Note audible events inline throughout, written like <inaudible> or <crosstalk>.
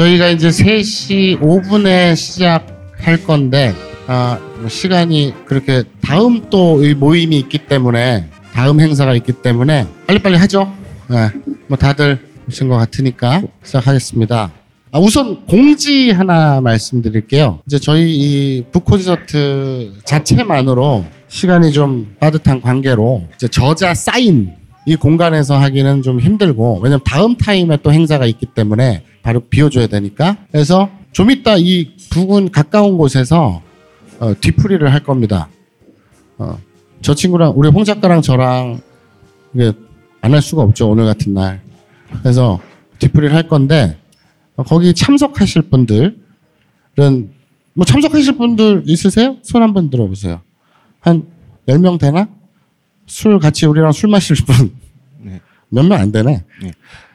자, 저희가 이제 3시 5분에 시작할 건데, 아, 뭐 시간이 그렇게 다음 또이 모임이 있기 때문에, 다음 행사가 있기 때문에, 빨리빨리 하죠. 네, 뭐 다들 오신 것 같으니까 시작하겠습니다. 아, 우선 공지 하나 말씀드릴게요. 이제 저희 이 북콘서트 자체만으로 시간이 좀 빠듯한 관계로 이제 저자 사인 이 공간에서 하기는 좀 힘들고 왜냐면 다음 타임에 또 행사가 있기 때문에 바로 비워줘야 되니까 그래서 좀 이따 이 부근 가까운 곳에서 어, 뒤풀이를 할 겁니다. 어, 저 친구랑 우리 홍 작가랑 저랑 이게 안 할 수가 없죠 오늘 같은 날. 그래서 뒤풀이를 할 건데 어, 거기 참석하실 분들은 뭐 참석하실 분들 있으세요? 손 한번 들어보세요. 한 10명 되나? 술 같이 우리랑 술 마실 분. 네. 몇명 안 되네.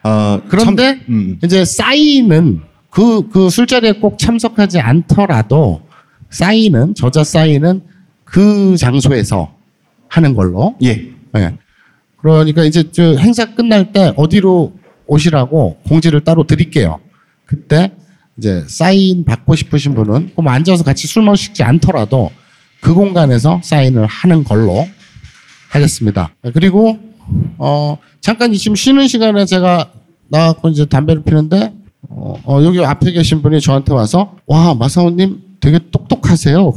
아, 그런데 참, 음, 이제 사인은 그, 그 술자리에 꼭 참석하지 않더라도 사인은, 저자 사인은 그 장소에서 하는 걸로. 예. 예. 그러니까 이제 저 행사 끝날 때 어디로 오시라고 공지를 따로 드릴게요. 그때 이제 사인 받고 싶으신 분은 꼭 앉아서 같이 술 마시지 않더라도 그 공간에서 사인을 하는 걸로 하겠습니다. 그리고 어 잠깐 지금 쉬는 시간에 제가 나가고 이제 담배를 피는데 어, 어, 여기 앞에 계신 분이 저한테 와서 와 마사오님 되게 똑똑하세요.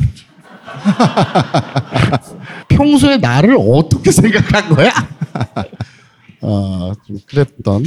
<laughs> 평소에 나를 어떻게 생각한 거야? <laughs> 어, 좀 그랬던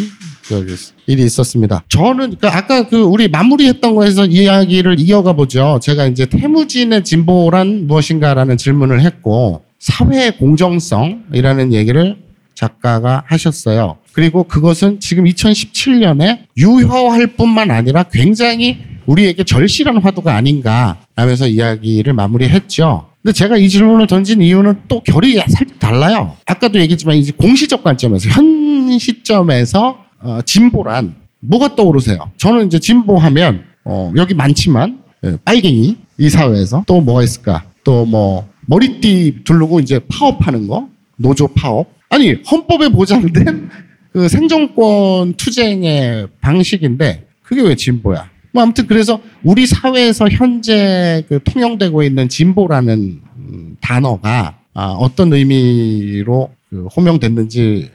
일이 있었습니다. 저는 그 아까 그 우리 마무리했던 거에서 이야기를 이어가 보죠. 제가 이제 태무진의 진보란 무엇인가라는 질문을 했고 사회 공정성이라는 얘기를 작가가 하셨어요. 그리고 그것은 지금 2017년에 유효할 뿐만 아니라 굉장히 우리에게 절실한 화두가 아닌가 하면서 이야기를 마무리했죠. 근데 제가 이 질문을 던진 이유는 또 결이 살짝 달라요. 아까도 얘기했지만 이제 공시적 관점에서 현 시점에서 어, 진보란 뭐가 떠오르세요? 저는 이제 진보하면 어, 여기 많지만 예, 빨갱이 이 사회에서 또 뭐가 있을까? 또 뭐 머리띠 두르고 이제 파업하는 거 노조 파업 아니 헌법에 보장된 <laughs> 그 생존권 투쟁의 방식인데 그게 왜 진보야? 뭐 아무튼 그래서 우리 사회에서 현재 그 통용되고 있는 진보라는 음, 단어가 아, 어떤 의미로 그 호명됐는지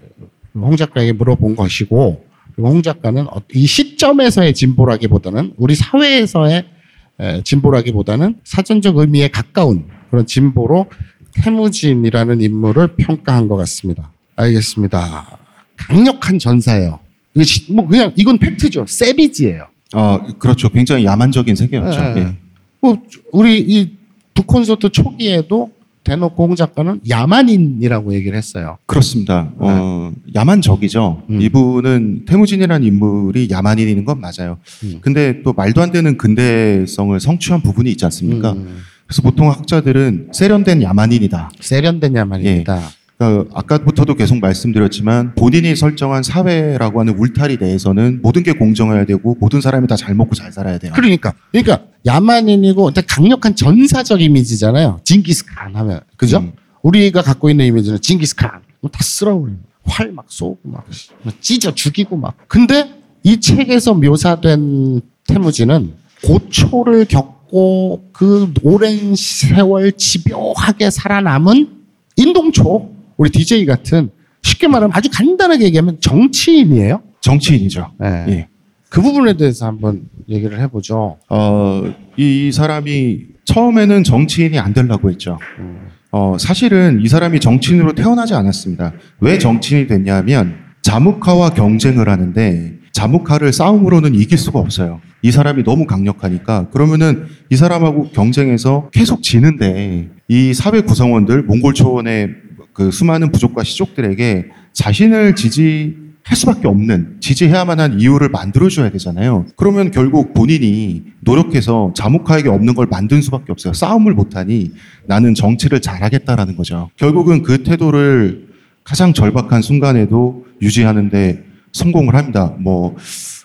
홍 작가에게 물어본 것이고 그리고 홍 작가는 어- 이 시점에서의 진보라기보다는 우리 사회에서의 에, 진보라기보다는 사전적 의미에 가까운 그런 진보로 태무진이라는 인물을 평가한 것 같습니다. 알겠습니다. 강력한 전사예요. 뭐 그냥 이건 팩트죠. 세비지예요. 어, 그렇죠. 굉장히 야만적인 세계였죠. 예. 예. 뭐 우리 이 북콘서트 초기에도 대놓고 홍 작가는 야만인이라고 얘기를 했어요. 그렇습니다. 어, 야만적이죠. 음. 이분은 태무진이라는 인물이 야만인인 건 맞아요. 음. 근데 또 말도 안 되는 근대성을 성취한 부분이 있지 않습니까? 음, 그래서 보통 학자들은 세련된 야만인이다. 세련된 야만인이다. 그러니까 아까부터도 계속 말씀드렸지만 본인이 설정한 사회라고 하는 울타리 내에서는 모든 게 공정해야 되고 모든 사람이 다 잘 먹고 잘 살아야 돼요. 그러니까 그러니까 야만인이고 강력한 전사적 이미지잖아요. 징기스칸 하면 그죠? 음. 우리가 갖고 있는 이미지는 징기스칸 뭐다 쓸어버려. 활막 쏘고 막 씨, 뭐 찢어 죽이고 막. 근데 이 책에서 묘사된 태무진은 고초를 겪 고 그 오랜 세월 집요하게 살아남은 인동초 우리 DJ 같은 쉽게 말하면 아주 간단하게 얘기하면 정치인이에요. 정치인이죠. 네. 예. 그 부분에 대해서 한번 얘기를 해보죠. 어, 이 사람이 처음에는 정치인이 안 되려고 했죠. 어, 사실은 이 사람이 정치인으로 태어나지 않았습니다. 왜 정치인이 됐냐면 자무카와 경쟁을 하는데 자무카를 싸움으로는 이길 수가 없어요. 이 사람이 너무 강력하니까 그러면은 이 사람하고 경쟁해서 계속 지는데 이 사회 구성원들 몽골 초원의 그 수많은 부족과 시족들에게 자신을 지지 할 수밖에 없는 지지해야만 한 이유를 만들어줘야 되잖아요. 그러면 결국 본인이 노력해서 자무카에게 없는 걸 만든 수밖에 없어요. 싸움을 못하니 나는 정치를 잘하겠다라는 거죠. 결국은 그 태도를 가장 절박한 순간에도 유지하는데 성공을 합니다. 뭐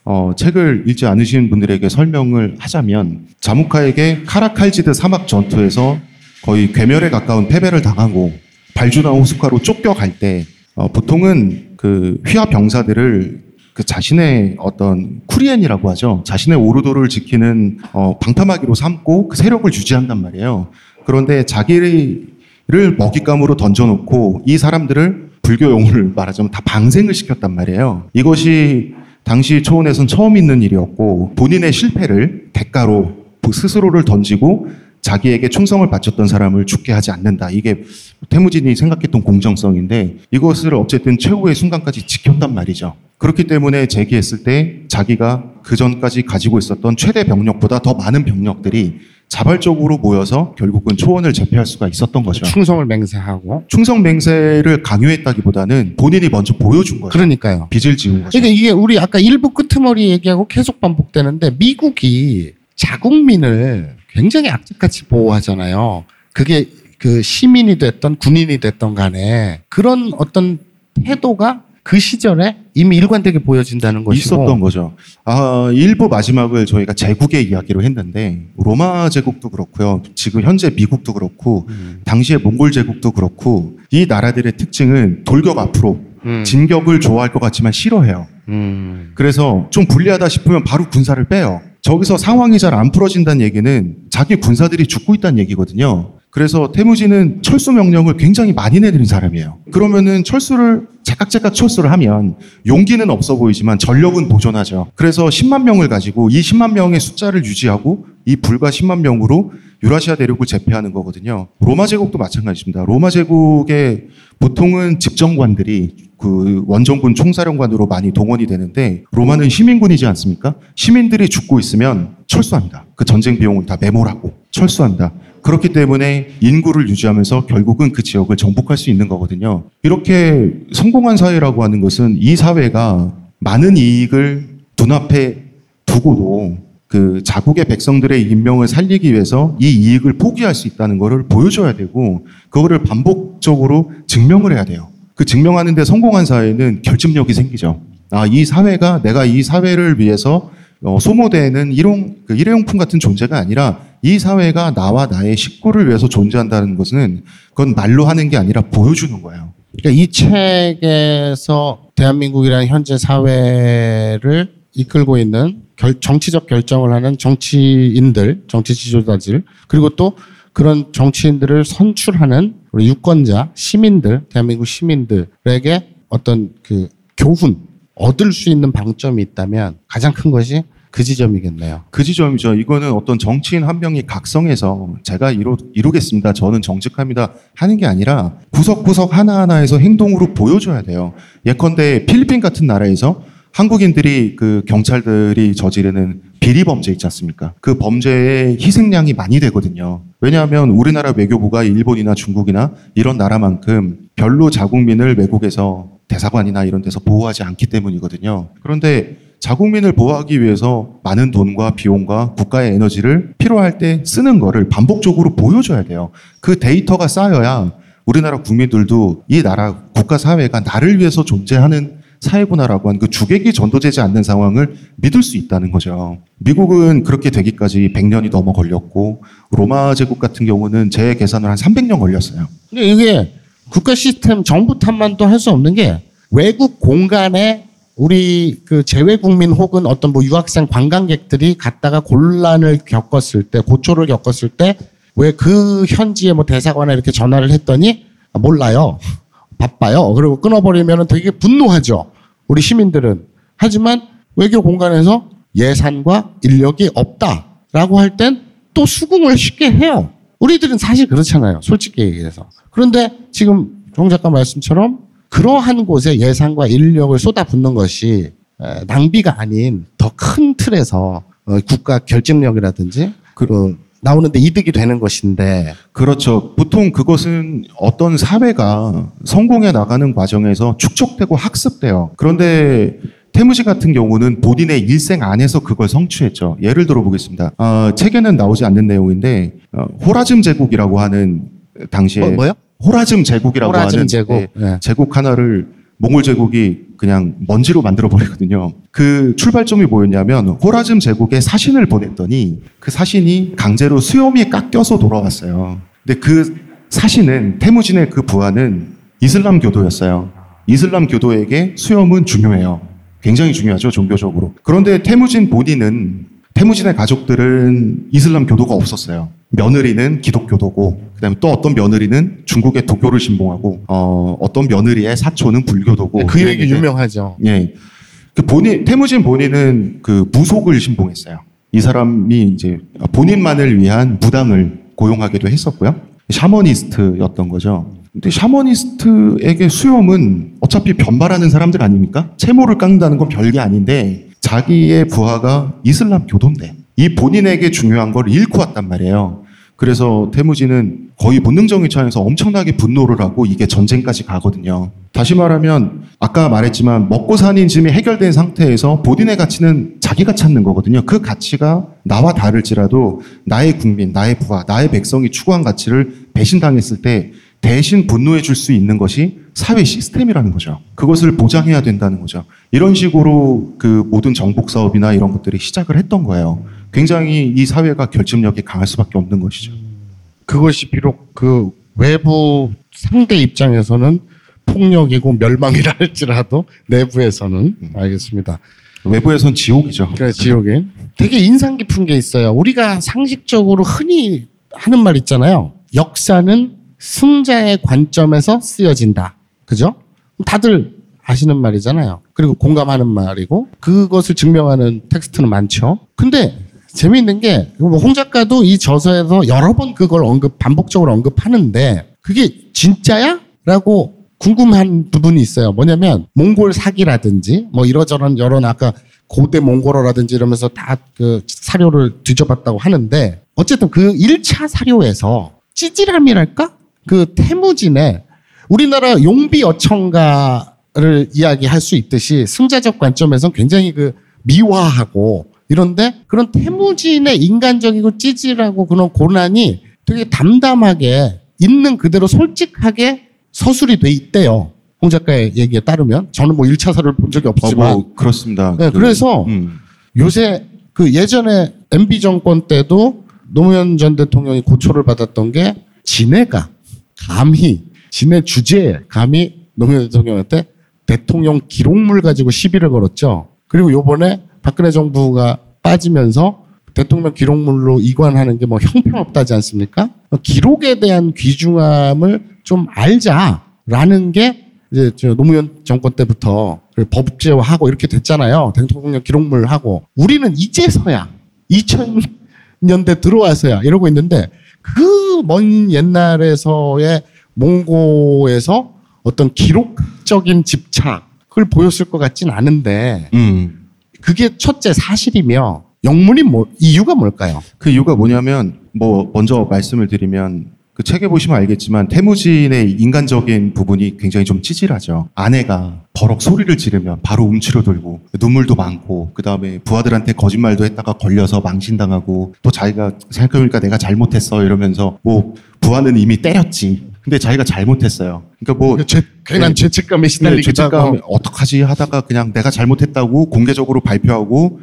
어, 책을 읽지 않으신 분들에게 설명을 하자면 자무카에게 카라칼지드 사막 전투에서 거의 괴멸에 가까운 패배를 당하고 발주나 호숫가로 쫓겨갈 때 어, 보통은 그 휘하 병사들을 그 자신의 어떤 쿠리엔이라고 하죠. 자신의 오르도를 지키는 어, 방탐하기로 삼고 그 세력을 유지한단 말이에요. 그런데 자기를 먹잇감으로 던져놓고 이 사람들을 불교 용어를 <laughs> 말하자면 다 방생을 시켰단 말이에요. 이것이 당시 초원에선 처음 있는 일이었고 본인의 실패를 대가로 스스로를 던지고 자기에게 충성을 바쳤던 사람을 죽게 하지 않는다. 이게 태무진이 생각했던 공정성인데 이것을 어쨌든 최후의 순간까지 지켰단 말이죠. 그렇기 때문에 제기했을 때 자기가 그 전까지 가지고 있었던 최대 병력보다 더 많은 병력들이 자발적으로 모여서 결국은 초원을 제패할 수가 있었던 거죠. 충성을 맹세하고. 충성 맹세를 강요했다기보다는 본인이 먼저 보여준 거죠. 그러니까요. 빚을 지은 거죠. 그러니까 이게 우리 아까 일부 끄트머리 얘기하고 계속 반복되는데 미국이 자국민을 굉장히 악착같이 보호하잖아요. 그게 그 시민이 됐던 군인이 됐던 간에 그런 어떤 태도가 그 시절에 이미 일관되게 보여진다는 것이고 있었던 거죠. 아, 일부 마지막을 저희가 제국의 이야기로 했는데 로마 제국도 그렇고요. 지금 현재 미국도 그렇고 음. 당시의 몽골 제국도 그렇고 이 나라들의 특징은 돌격 앞으로 음. 진격을 좋아할 것 같지만 싫어해요. 음. 그래서 좀 불리하다 싶으면 바로 군사를 빼요. 저기서 상황이 잘 안 풀어진다는 얘기는 자기 군사들이 죽고 있다는 얘기거든요. 그래서 태무진은 철수 명령을 굉장히 많이 내드린 사람이에요. 그러면은 철수를 제깍제깍 철수를 하면 용기는 없어 보이지만 전력은 보존하죠. 그래서 10만 명을 가지고 이 10만 명의 숫자를 유지하고 이 불과 10만 명으로 유라시아 대륙을 제패하는 거거든요. 로마 제국도 마찬가지입니다. 로마 제국의 보통은 집정관들이 그 원정군 총사령관으로 많이 동원이 되는데 로마는 시민군이지 않습니까? 시민들이 죽고 있으면 철수합니다. 그 전쟁 비용을 다 메모라고 철수한다. 그렇기 때문에 인구를 유지하면서 결국은 그 지역을 정복할 수 있는 거거든요. 이렇게 성공한 사회라고 하는 것은 이 사회가 많은 이익을 눈앞에 두고도 그 자국의 백성들의 인명을 살리기 위해서 이 이익을 포기할 수 있다는 것을 보여줘야 되고 그거를 반복적으로 증명을 해야 돼요. 그 증명하는 데 성공한 사회는 결집력이 생기죠. 아, 이 사회가 내가 이 사회를 위해서 어, 소모되는 일용, 그 일회용품 같은 존재가 아니라 이 사회가 나와 나의 식구를 위해서 존재한다는 것은 그건 말로 하는 게 아니라 보여주는 거예요. 그러니까 이 책에서 대한민국이라는 현재 사회를 이끌고 있는 결, 정치적 결정을 하는 정치인들, 정치 지도자들, 그리고 또 그런 정치인들을 선출하는 우리 유권자, 시민들, 대한민국 시민들에게 어떤 그 교훈, 얻을 수 있는 방점이 있다면 가장 큰 것이 그 지점이겠네요. 그 지점이죠. 이거는 어떤 정치인 한 명이 각성해서 제가 이루, 이루겠습니다. 저는 정직합니다. 하는 게 아니라 구석구석 하나하나에서 행동으로 보여줘야 돼요. 예컨대 필리핀 같은 나라에서 한국인들이 그 경찰들이 저지르는 비리 범죄 있지 않습니까? 그 범죄의 희생양이 많이 되거든요. 왜냐하면 우리나라 외교부가 일본이나 중국이나 이런 나라만큼 별로 자국민을 외국에서 대사관이나 이런 데서 보호하지 않기 때문이거든요. 그런데 자국민을 보호하기 위해서 많은 돈과 비용과 국가의 에너지를 필요할 때 쓰는 거를 반복적으로 보여줘야 돼요. 그 데이터가 쌓여야 우리나라 국민들도 이 나라 국가 사회가 나를 위해서 존재하는 사회구나라고 하는 그 주객이 전도되지 않는 상황을 믿을 수 있다는 거죠. 미국은 그렇게 되기까지 100년이 넘어 걸렸고 로마 제국 같은 경우는 제 계산을 한 300년 걸렸어요. 근데 이게 국가 시스템 정부 탓만도 할 수 없는 게 외국 공간에 우리 그 재외 국민 혹은 어떤 뭐 유학생 관광객들이 갔다가 곤란을 겪었을 때 고초를 겪었을 때 왜 그 현지에 뭐 대사관에 이렇게 전화를 했더니 아, 몰라요. 바빠요. 그리고 끊어버리면 되게 분노하죠. 우리 시민들은. 하지만 외교 공간에서 예산과 인력이 없다라고 할 땐 또 수긍을 쉽게 해요. 우리들은 사실 그렇잖아요. 솔직히 얘기해서. 그런데 지금 정 작가 말씀처럼 그러한 곳에 예산과 인력을 쏟아붓는 것이 에, 낭비가 아닌 더 큰 틀에서 어, 국가 결집력이라든지 그 나오는데 이득이 되는 것인데 그렇죠. 보통 그것은 어떤 사회가 성공해 나가는 과정에서 축적되고 학습돼요. 그런데 태무지 같은 경우는 본인의 일생 안에서 그걸 성취했죠. 예를 들어 보겠습니다. 어, 책에는 나오지 않는 내용인데 어, 호라즘 제국이라고 하는 당시에 뭐, 뭐요? 호라즘 제국이라고 호라즘 하는 제국. 예, 예. 제국 하나를 몽골 제국이 그냥 먼지로 만들어 버리거든요. 그 출발점이 뭐였냐면 호라즘 제국에 사신을 보냈더니 그 사신이 강제로 수염이 깎여서 돌아왔어요. 근데 그 사신은 태무진의 그 부하는 이슬람 교도였어요. 이슬람 교도에게 수염은 중요해요. 굉장히 중요하죠, 종교적으로. 그런데 태무진 본인은 태무진의 가족들은 이슬람 교도가 없었어요. 며느리는 기독교도고, 그다음에 또 어떤 며느리는 중국의 도교를 신봉하고, 어, 어떤 며느리의 사촌은 불교도고. 그 얘기 유명하죠. 예. 그 본인 태무진 본인은 그 무속을 신봉했어요. 이 사람이 이제 본인만을 위한 무당을 고용하기도 했었고요. 샤머니스트였던 거죠. 근데 샤머니스트에게 수염은 어차피 변발하는 사람들 아닙니까? 채모를 깎는다는 건 별게 아닌데 자기의 부하가 이슬람 교도인데 이 본인에게 중요한 걸 잃고 왔단 말이에요. 그래서 태무진은 거의 본능적인 차원에서 엄청나게 분노를 하고 이게 전쟁까지 가거든요. 다시 말하면 아까 말했지만 먹고 사는 짐이 해결된 상태에서 본인의 가치는 자기가 찾는 거거든요. 그 가치가 나와 다를지라도 나의 국민, 나의 부하, 나의 백성이 추구한 가치를 배신당했을 때 대신 분노해 줄 수 있는 것이 사회 시스템이라는 거죠. 그것을 보장해야 된다는 거죠. 이런 식으로 그 모든 정복 사업이나 이런 것들이 시작을 했던 거예요. 굉장히 이 사회가 결집력이 강할 수밖에 없는 것이죠. 그것이 비록 그 외부 상대 입장에서는 폭력이고 멸망이라 할지라도 내부에서는 알겠습니다. 외부에선 지옥이죠. 그래 지옥에 되게 인상 깊은 게 있어요. 우리가 상식적으로 흔히 하는 말 있잖아요. 역사는 승자의 관점에서 쓰여진다. 그죠? 다들 아시는 말이잖아요. 그리고 공감하는 말이고 그것을 증명하는 텍스트는 많죠. 근데 재미있는 게뭐 홍 작가도 이 저서에서 여러 번 그걸 언급 반복적으로 언급하는데 그게 진짜야? 라고 궁금한 부분이 있어요. 뭐냐면 몽골 사기라든지 뭐 이러저런 여러 아까 고대 몽골어라든지 이러면서 다 그 사료를 뒤져봤다고 하는데 어쨌든 그 1차 사료에서 찌질함이랄까? 그 태무진의 우리나라 용비 어청가를 이야기할 수 있듯이 승자적 관점에서 굉장히 그 미화하고 이런데 그런 태무진의 인간적이고 찌질하고 그런 고난이 되게 담담하게 있는 그대로 솔직하게 서술이 돼 있대요. 홍 작가의 얘기에 따르면 저는 뭐 1차 사를 본 적이 없지만 어, 뭐 그렇습니다. 네, 그, 그래서 음. 요새 그 예전에 MB 정권 때도 노무현 전 대통령이 고초를 받았던 게 지네가 감히 지네 주제에 감히 노무현 대통령한테 대통령 기록물 가지고 시비를 걸었죠. 그리고 요번에 박근혜 정부가 빠지면서 대통령 기록물로 이관하는 게 뭐 형편없다지 않습니까? 기록에 대한 귀중함을 좀 알자라는 게 이제 저 노무현 정권 때부터 법제화하고 이렇게 됐잖아요. 대통령 기록물 하고 우리는 이제서야 2000년대 들어와서야 이러고 있는데 그 먼 옛날에서의 몽고에서 어떤 기록적인 집착을 보였을 것 같진 않은데 음. 그게 첫째 사실이며 영문이 뭐 이유가 뭘까요? 그 이유가 뭐냐면 뭐 먼저 말씀을 드리면 그 책에 보시면 알겠지만 태무진의 인간적인 부분이 굉장히 좀 찌질하죠. 아내가 버럭 소리를 지르면 바로 움츠러들고 눈물도 많고 그 다음에 부하들한테 거짓말도 했다가 걸려서 망신당하고 또 자기가 생각해보니까 내가 잘못했어 이러면서 뭐 부하는 이미 때렸지. 근데 자기가 잘못했어요. 그러니까 뭐 죄, 괜한 네. 죄책감에 네, 시달리기도 죄책감 하고 어떡하지 하다가 그냥 내가 잘못했다고 공개적으로 발표하고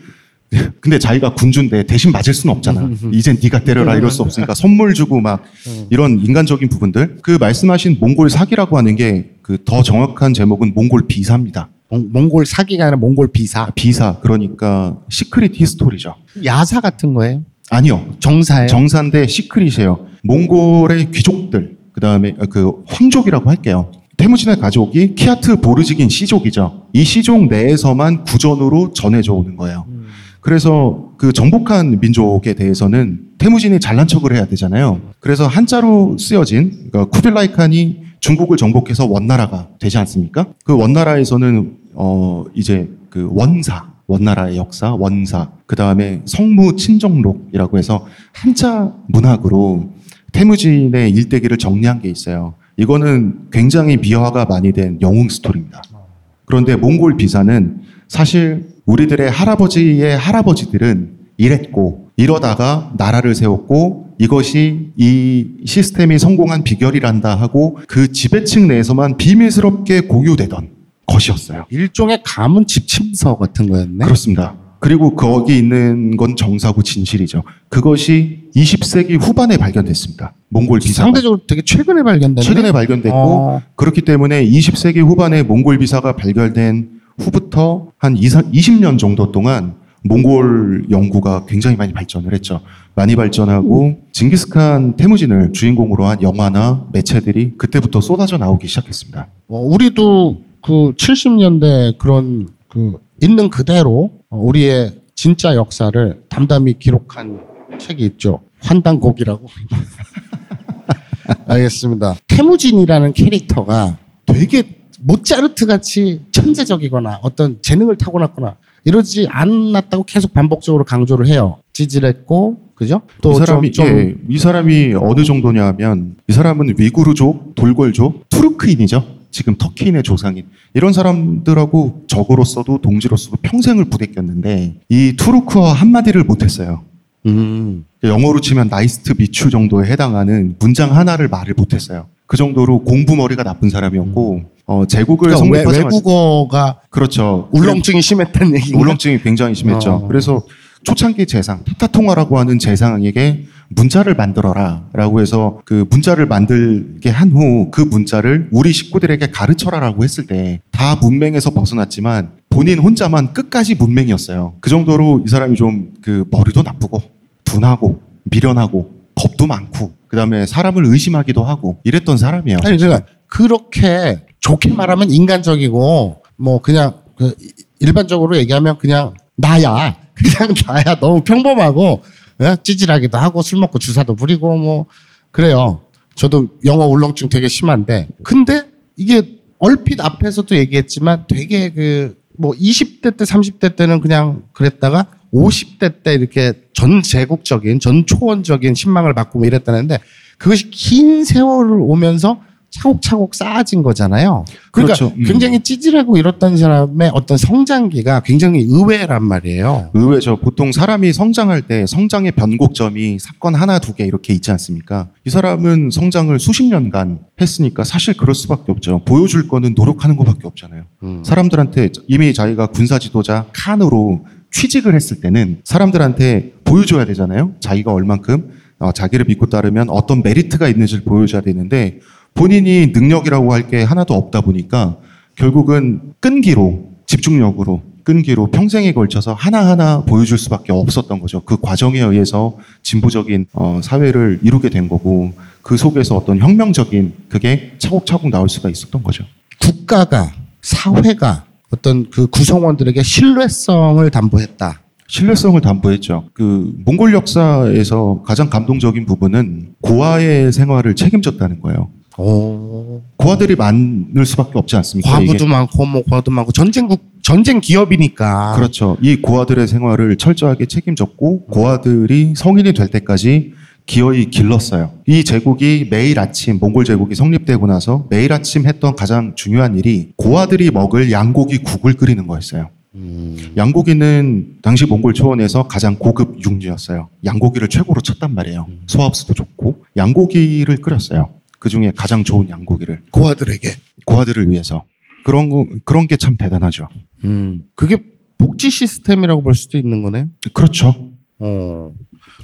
<laughs> 근데 자기가 군주인데 대신 맞을 수는 없잖아. 이젠 네가 때려라 이럴 수 없으니까 선물 주고 막 이런 인간적인 부분들. 그 말씀하신 몽골 사기라고 하는 게 그 더 정확한 제목은 몽골 비사입니다. 몽- 몽골 사기가 아니라 몽골 비사 비사 그러니까 secret history죠. 야사 같은 거예요? 아니요. 정사예요? 정사인데 secret이에요. 몽골의 귀족들, 그 다음에 그 황족이라고 할게요. 테무진의 가족이 키아트 보르지긴 씨족이죠. 이 씨족 내에서만 구전으로 전해져 오는 거예요. 그래서 그 정복한 민족에 대해서는 테무진이 잘난 척을 해야 되잖아요. 그래서 한자로 쓰여진 그러니까 쿠빌라이 칸이 중국을 정복해서 원나라가 되지 않습니까? 그 원나라에서는 어 이제 그 원사 원나라의 역사 원사 그 다음에 성무 친정록이라고 해서 한자 문학으로 태무진의 일대기를 정리한 게 있어요. 이거는 굉장히 미화가 많이 된 영웅 스토리입니다. 그런데 몽골 비사는 사실 우리들의 할아버지의 할아버지들은 이랬고 이러다가 나라를 세웠고 이것이 이 시스템이 성공한 비결이란다 하고 그 지배층 내에서만 비밀스럽게 공유되던 것이었어요. 일종의 가문 집침서 같은 거였네. 그렇습니다. 그리고 거기 있는 건 정사고 진실이죠. 그것이 20세기 후반에 발견됐습니다. 몽골 비사가. 상대적으로 되게 최근에 발견됐네. 최근에 발견됐고 어. 그렇기 때문에 20세기 후반에 몽골 비사가 발견된 후부터 한 20, 20년 정도 동안 몽골 연구가 굉장히 많이 발전을 했죠. 많이 발전하고 징기스칸 태무진을 주인공으로 한 영화나 매체들이 그때부터 쏟아져 나오기 시작했습니다. 어, 우리도 그 70년대 그런 그 있는 그대로 어, 우리의 진짜 역사를 담담히 기록한 책이 있죠. 환단곡이라고. <laughs> 알겠습니다. 태무진이라는 캐릭터가 되게 모차르트 같이 천재적이거나 어떤 재능을 타고났거나 이러지 않았다고 계속 반복적으로 강조를 해요. 찌질했고, 그죠? 이 사람이 좀, 좀 예, 이 사람이 어느 정도냐면 이 사람은 위구르족, 돌궐족, 투르크인이죠. 지금 터키인의 조상인 이런 사람들하고 적으로서도 동지로서도 평생을 부대꼈는데 이 투르크어 한 마디를 못했어요. 음. 영어로 치면 nice to meet you 정도에 해당하는 문장 하나를 말을 못했어요. 그 정도로 공부 머리가 나쁜 사람이었고 음. 어, 제국을 그러니까 성립하자마자 외국어가 그렇죠. 울렁증이 심했다는 얘기. 울렁증이 굉장히 심했죠. 어. 그래서 초창기 재상, 타타통아라고 하는 재상에게 문자를 만들어라라고 해서 그 문자를 만들게 한 후 그 문자를 우리 식구들에게 가르쳐라라고 했을 때 다 문맹에서 벗어났지만 본인 혼자만 끝까지 문맹이었어요. 그 정도로 이 사람이 좀 그 머리도 나쁘고 둔하고 미련하고 겁도 많고 그다음에 사람을 의심하기도 하고 이랬던 사람이에요. 아니 제가 그렇게 좋게 말하면 인간적이고 뭐 그냥 그 일반적으로 얘기하면 그냥 나야 <laughs> 그냥 나야 너무 평범하고 예? 찌질하기도 하고 술 먹고 주사도 부리고 뭐 그래요. 저도 영어 울렁증 되게 심한데 근데 이게 얼핏 앞에서도 얘기했지만 되게 그 뭐 20대 때 30대 때는 그냥 그랬다가 50대 때 이렇게 전 제국적인 전 초원적인 신망을 받고 뭐 이랬다는데 그것이 긴 세월을 오면서 차곡차곡 쌓아진 거잖아요. 그러니까 그렇죠. 음. 굉장히 찌질하고 이렇던 사람의 어떤 성장기가 굉장히 의외란 말이에요. 의외죠. 보통 사람이 성장할 때 성장의 변곡점이 사건 하나 두 개 이렇게 있지 않습니까? 이 사람은 성장을 수십 년간 했으니까 사실 그럴 수밖에 없죠. 보여줄 거는 노력하는 것밖에 없잖아요. 음. 사람들한테 이미 자기가 군사 지도자 칸으로 취직을 했을 때는 사람들한테 보여줘야 되잖아요. 자기가 얼만큼 어, 자기를 믿고 따르면 어떤 메리트가 있는지를 보여줘야 되는데 본인이 능력이라고 할 게 하나도 없다 보니까 결국은 끈기로 집중력으로 끈기로 평생에 걸쳐서 하나하나 보여줄 수밖에 없었던 거죠. 그 과정에 의해서 진보적인 어, 사회를 이루게 된 거고 그 속에서 어떤 혁명적인 그게 차곡차곡 나올 수가 있었던 거죠. 국가가 사회가 어떤 그 구성원들에게 신뢰성을 담보했다. 신뢰성을 담보했죠. 그 몽골 역사에서 가장 감동적인 부분은 고아의 생활을 책임졌다는 거예요. 오. 고아들이 많을 수밖에 없지 않습니까? 과부도 이게? 많고 뭐 과도 많고 전쟁국 전쟁 기업이니까. 그렇죠. 이 고아들의 생활을 철저하게 책임졌고 고아들이 성인이 될 때까지 기어이 길렀어요. 이 제국이 매일 아침 몽골 제국이 성립되고 나서 매일 아침 했던 가장 중요한 일이 고아들이 먹을 양고기 국을 끓이는 거였어요. 음. 양고기는 당시 몽골 초원에서 가장 고급 육류였어요. 양고기를 최고로 쳤단 말이에요. 음. 소화흡수도 좋고 양고기를 끓였어요. 그 중에 가장 좋은 양고기를 고아들에게 고아들을 위해서 그런 거 그런 게 참 대단하죠. 음, 그게 복지 시스템이라고 볼 수도 있는 거네. 그렇죠. 어,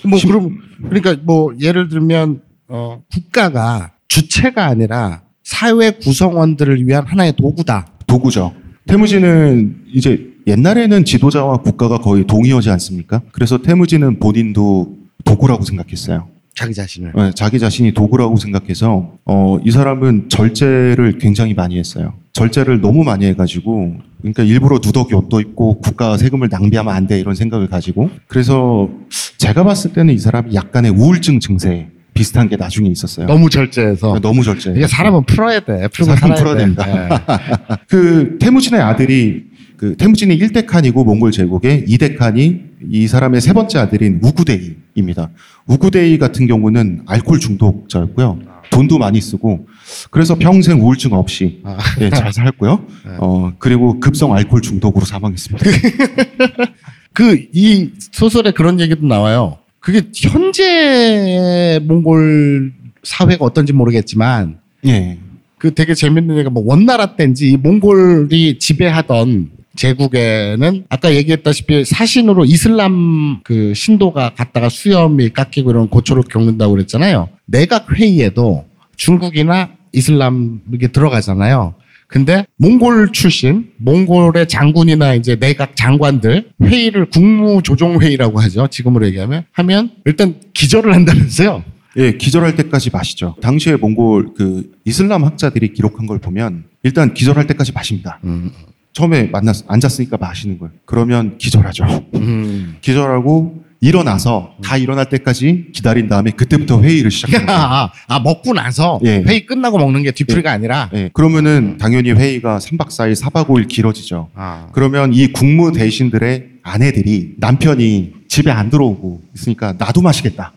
뭐 심... 그럼 그러니까 뭐 예를 들면 어, 국가가 주체가 아니라 사회 구성원들을 위한 하나의 도구다. 도구죠. 태무지는 이제 옛날에는 지도자와 국가가 거의 동의하지 않습니까? 그래서 태무지는 본인도 도구라고 생각했어요. 자기 자신을. 네, 자기 자신이 도구라고 생각해서 어, 이 사람은 절제를 굉장히 많이 했어요. 절제를 너무 많이 해가지고 그러니까 일부러 누더기 옷도 입고 국가 세금을 낭비하면 안 돼 이런 생각을 가지고 그래서 제가 봤을 때는 이 사람이 약간의 우울증 증세 비슷한 게 나중에 있었어요. 너무 절제해서. 네, 너무 절제. 이게 사람은 풀어야 돼. 풀고 살아야 풀어야 됩니다. 네. <laughs> 그 태무진의 아들이 그 태무진이 1대 칸이고 몽골 제국의 2대 칸이 이 사람의 세 번째 아들인 우구데이입니다. 우구데이 같은 경우는 알코올 중독자였고요. 돈도 많이 쓰고 그래서 평생 우울증 없이 아. 네, 잘 살고요. <laughs> 네. 어 그리고 급성 알코올 중독으로 사망했습니다. <laughs> 그 이 소설에 그런 얘기도 나와요. 그게 현재 몽골 사회가 어떤지 모르겠지만 예. 그 되게 재밌는 얘기가 뭐 원나라 때인지 몽골이 지배하던 제국에는 아까 얘기했다시피 사신으로 이슬람 그 신도가 갔다가 수염이 깎이고 이런 고초를 겪는다고 그랬잖아요. 내각 회의에도 중국이나 이슬람 이게 들어가잖아요. 근데 몽골 출신, 몽골의 장군이나 이제 내각 장관들 회의를 국무조정회의라고 하죠. 지금으로 얘기하면 하면 일단 기절을 한다면서요. 예, 기절할 때까지 마시죠. 당시에 몽골 그 이슬람 학자들이 기록한 걸 보면 일단 기절할 때까지 마십니다. 음, 처음에 만났 앉았으니까 마시는 거예요. 그러면 기절하죠. 음. 기절하고 일어나서 다 일어날 때까지 기다린 다음에 그때부터 회의를 시작합니다. 아, <laughs> 아, 먹고 나서 예. 회의 끝나고 먹는 게 뒤풀이가 아니라. 예, 그러면은 당연히 회의가 3박 4일, 4박 5일 길어지죠. 아. 그러면 이 국무 대신들의 아내들이 남편이 집에 안 들어오고 있으니까 나도 마시겠다.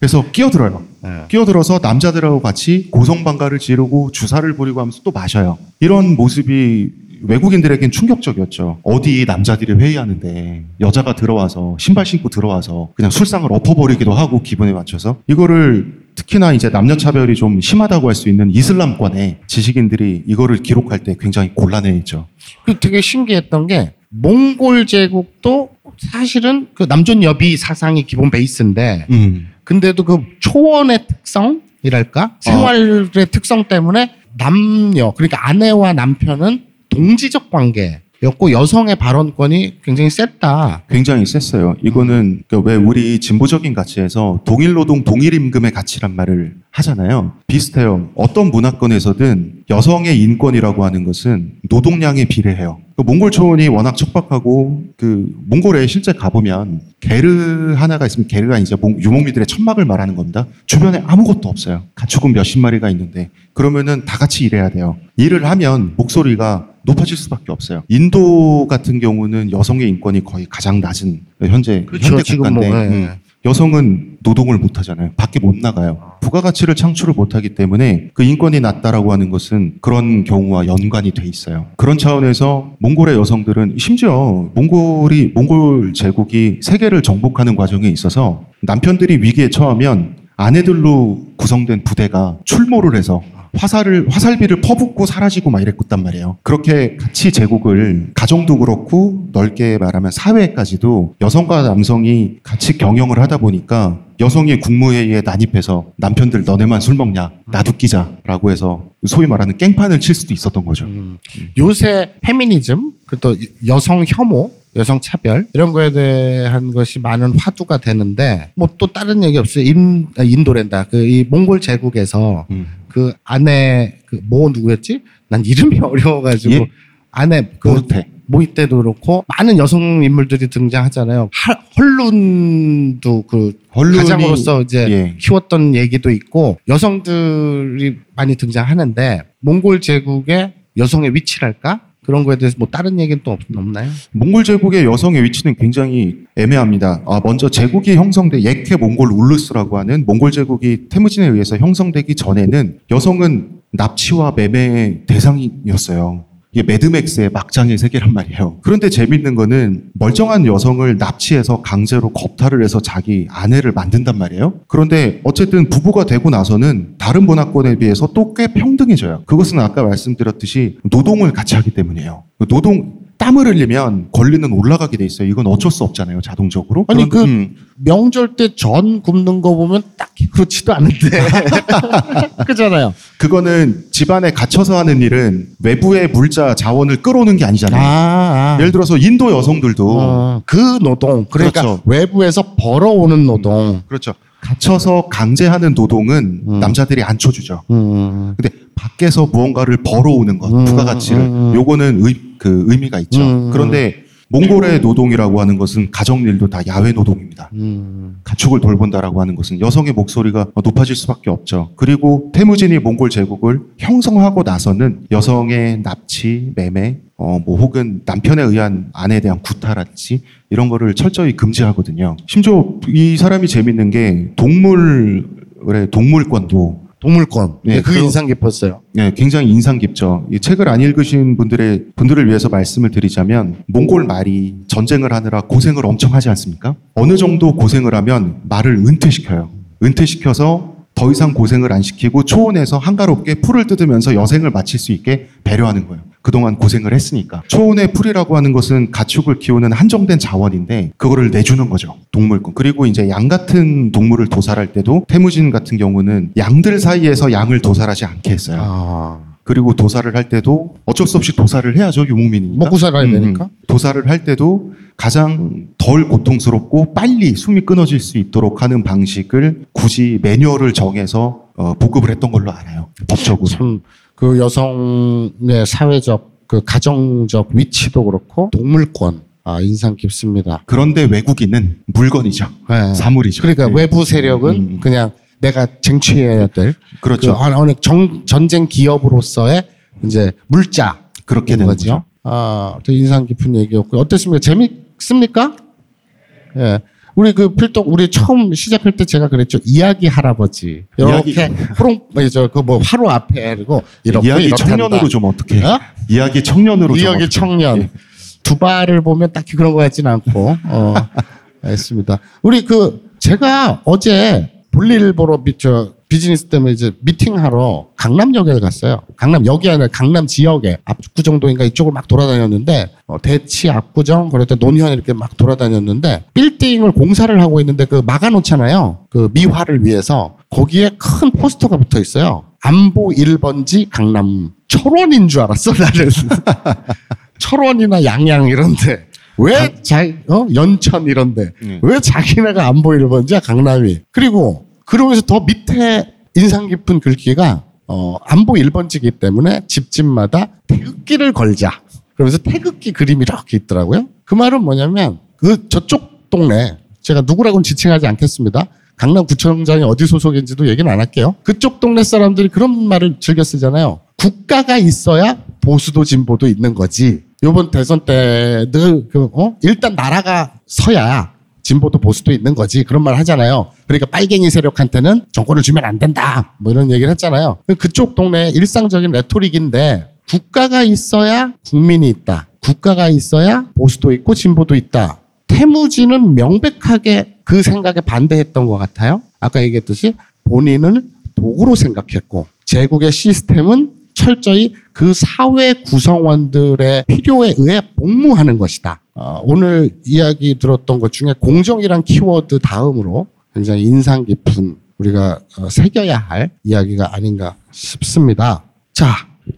그래서 끼어들어요. 예. 끼어들어서 남자들하고 같이 고성방가를 지르고 주사를 부리고 하면서 또 마셔요. 이런 모습이 외국인들에겐 충격적이었죠. 어디 남자들이 회의하는데 여자가 들어와서 신발 신고 들어와서 그냥 술상을 엎어버리기도 하고 기분에 맞춰서 이거를 특히나 이제 남녀 차별이 좀 심하다고 할 수 있는 이슬람권의 지식인들이 이거를 기록할 때 굉장히 곤란해했죠. 그 되게 신기했던 게 몽골 제국도 사실은 그 남존 여비 사상이 기본 베이스인데 음. 근데도 그 초원의 특성이랄까 생활의 특성 때문에 남녀 그러니까 아내와 남편은 동지적 관계였고 여성의 발언권이 굉장히 셌다. 굉장히 셌어요. 이거는 그왜 우리 진보적인 가치에서 동일 노동 동일 임금의 가치란 말을 하잖아요. 비슷해요. 어떤 문화권에서든 여성의 인권이라고 하는 것은 노동량에 비례해요. 그 몽골 초원이 워낙 척박하고 그 몽골에 실제 가보면 게르 하나가 있으면 게르가 이제 몽- 유목민들의 천막을 말하는 겁니다. 주변에 아무것도 없어요. 가축은 몇십 마리가 있는데 그러면은 다 같이 일해야 돼요. 일을 하면 목소리가 높아질 수밖에 없어요. 인도 같은 경우는 여성의 인권이 거의 가장 낮은 현재 그렇죠. 현대 지금 국가인데 뭐, 예. 음, 여성은 노동을 못 하잖아요. 밖에 못 나가요. 부가가치를 창출을 못 하기 때문에 그 인권이 낮다라고 하는 것은 그런 경우와 연관이 돼 있어요. 그런 차원에서 몽골의 여성들은 심지어 몽골이 몽골 제국이 세계를 정복하는 과정에 있어서 남편들이 위기에 처하면 아내들로 구성된 부대가 출몰을 해서 화살을 화살비를 퍼붓고 사라지고 막 이랬단 말이에요. 그렇게 같이 제국을 가정도 그렇고 넓게 말하면 사회까지도 여성과 남성이 같이 경영을 하다 보니까 여성이 국무회의에 난입해서 남편들 너네만 술 먹냐 나도 끼자라고 해서 소위 말하는 깽판을 칠 수도 있었던 거죠. 음. 요새 페미니즘, 그또 여성 혐오, 여성 차별 이런 거에 대한 것이 많은 화두가 되는데 뭐 또 다른 얘기 없어요. 인 아, 인도랜다. 그 이 몽골 제국에서 음. 그 아내 그 뭐 누구였지? 난 이름이 <laughs> 어려워가지고 예? 아내 그 모르테. 모이 때도 그렇고 많은 여성 인물들이 등장하잖아요. 할, 헐룬도 그 헐룬이- 가장으로서 이제 예. 키웠던 얘기도 있고 여성들이 많이 등장하는데 몽골 제국의 여성의 위치랄까 그런 거에 대해서 뭐 다른 얘기는 또 없, 없나요? 몽골 제국의 여성의 위치는 굉장히 애매합니다. 아, 먼저 제국이 형성돼 예케 몽골 울루스라고 하는 몽골 제국이 태무진에 의해서 형성되기 전에는 여성은 납치와 매매의 대상이었어요. 이게 매드맥스의 막장의 세계란 말이에요. 그런데 재밌는 거는 멀쩡한 여성을 납치해서 강제로 겁탈을 해서 자기 아내를 만든단 말이에요. 그런데 어쨌든 부부가 되고 나서는 다른 문화권에 비해서 또 꽤 평등해져요. 그것은 아까 말씀드렸듯이 노동을 같이 하기 때문이에요. 노동 땀을 흘리면 권리는 올라가게 돼 있어요. 이건 어쩔 수 없잖아요, 자동적으로. 아니, 그런- 그- 음, 명절 때 전 굽는 거 보면 딱히 그렇지도 않은데 <laughs> 그잖아요. 그거는 집안에 갇혀서 하는 일은 외부의 물자 자원을 끌어오는 게 아니잖아요. 아, 예를 들어서 인도 여성들도 어, 그 노동 그러니까 그렇죠. 외부에서 벌어오는 노동. 그렇죠. 갇혀서 강제하는 노동은 음. 남자들이 안 쳐주죠. 음. 근데 밖에서 무언가를 벌어오는 것, 음, 부가가치를, 음, 음. 요거는 의, 그 의미가 있죠. 음. 그런데 몽골의 노동이라고 하는 것은 가정일도 다 야외 노동입니다. 음. 가축을 돌본다라고 하는 것은 여성의 목소리가 높아질 수밖에 없죠. 그리고 태무진이 몽골 제국을 형성하고 나서는 여성의 납치, 매매, 어, 뭐 혹은 남편에 의한 아내에 대한 구타라든지 이런 거를 철저히 금지하거든요. 심지어 이 사람이 재밌는 게 동물의 동물권도 동물권. 네, 네, 그게 그거- 인상 깊었어요. 네, 굉장히 인상 깊죠. 이 책을 안 읽으신 분들의 분들을 위해서 말씀을 드리자면 몽골 말이 전쟁을 하느라 고생을 엄청 하지 않습니까? 어느 정도 고생을 하면 말을 은퇴시켜요. 은퇴시켜서 더 이상 고생을 안 시키고 초원에서 한가롭게 풀을 뜯으면서 여생을 마칠 수 있게 배려하는 거예요. 그동안 고생을 했으니까. 초원의 풀이라고 하는 것은 가축을 키우는 한정된 자원인데 그거를 내주는 거죠. 동물권. 그리고 이제 양 같은 동물을 도살할 때도 태무진 같은 경우는 양들 사이에서 양을 도살하지 않게 했어요. 아. 그리고 도사를 할 때도 어쩔 수 없이 도사를 해야죠 유목민이니까. 먹고 살아야 음, 되니까. 도사를 할 때도 가장 덜 고통스럽고 빨리 숨이 끊어질 수 있도록 하는 방식을 굳이 매뉴얼을 정해서 어, 보급을 했던 걸로 알아요. 법적으로. 참 그 여성의 사회적 그 가정적 위치도 그렇고 동물권 아 인상 깊습니다. 그런데 외국인은 물건이죠. 네. 사물이죠. 그러니까 네. 외부 세력은 음. 그냥 내가 쟁취해야 될 그렇죠. 그 어느 정, 전쟁 기업으로서의 이제 물자 그렇게 된 거죠. 거죠. 아, 또 인상 깊은 얘기였고 어땠습니까? 재 밌습니까? 예. 우리 그 필독 우리 처음 시작할 때 제가 그랬죠. 이야기 할아버지. 이렇게 프롱 저그뭐 하루 앞에 그리고 이렇게 이야기 이렇단다. 청년으로 좀 어떻게? 어? 이야기 청년으로 좀 이야기 어떻게? 청년. 예. 두발을 보면 딱히 그런 것 같진 않고, 어, <laughs> 알겠습니다. 우리 그, 제가 어제 볼일 보러 미, 저, 비즈니스 때문에 이제 미팅하러 강남역에 갔어요. 강남역이 아니라 강남 지역에 압구정동인가 이쪽을 막 돌아다녔는데, 어, 대치, 압구정, 때 논현 이렇게 막 돌아다녔는데, 빌딩을 공사를 하고 있는데 그 막아놓잖아요. 그 미화를 위해서. 거기에 큰 포스터가 붙어 있어요. 안보 1번지 강남. 철원인 줄 알았어, 나는. <laughs> 철원이나 양양 이런데 왜 자, 어? 연천 이런데 네. 왜 자기네가 안 보이는 건지 강남이 그리고 그러면서 더 밑에 인상 깊은 글귀가 어, 안보 1번지기 때문에 집집마다 태극기를 걸자 그러면서 태극기 그림이 이렇게 있더라고요 그 말은 뭐냐면 그 저쪽 동네 제가 누구라고는 지칭하지 않겠습니다 강남구청장이 어디 소속인지도 얘기는 안 할게요. 그쪽 동네 사람들이 그런 말을 즐겨 쓰잖아요. 국가가 있어야 보수도 진보도 있는 거지. 요번 대선 때늘 그, 어? 일단 나라가 서야 진보도 보수도 있는 거지. 그런 말 하잖아요. 그러니까 빨갱이 세력한테는 정권을 주면 안 된다. 뭐 이런 얘기를 했잖아요. 그쪽 동네 일상적인 레토릭인데 국가가 있어야 국민이 있다. 국가가 있어야 보수도 있고 진보도 있다. 태무지는 명백하게 그 생각에 반대했던 것 같아요. 아까 얘기했듯이 본인은 도구로 생각했고 제국의 시스템은 철저히 그 사회 구성원들의 필요에 의해 복무하는 것이다. 어, 오늘 이야기 들었던 것 중에 공정이란 키워드 다음으로 굉장히 인상 깊은 우리가 어, 새겨야 할 이야기가 아닌가 싶습니다. 자,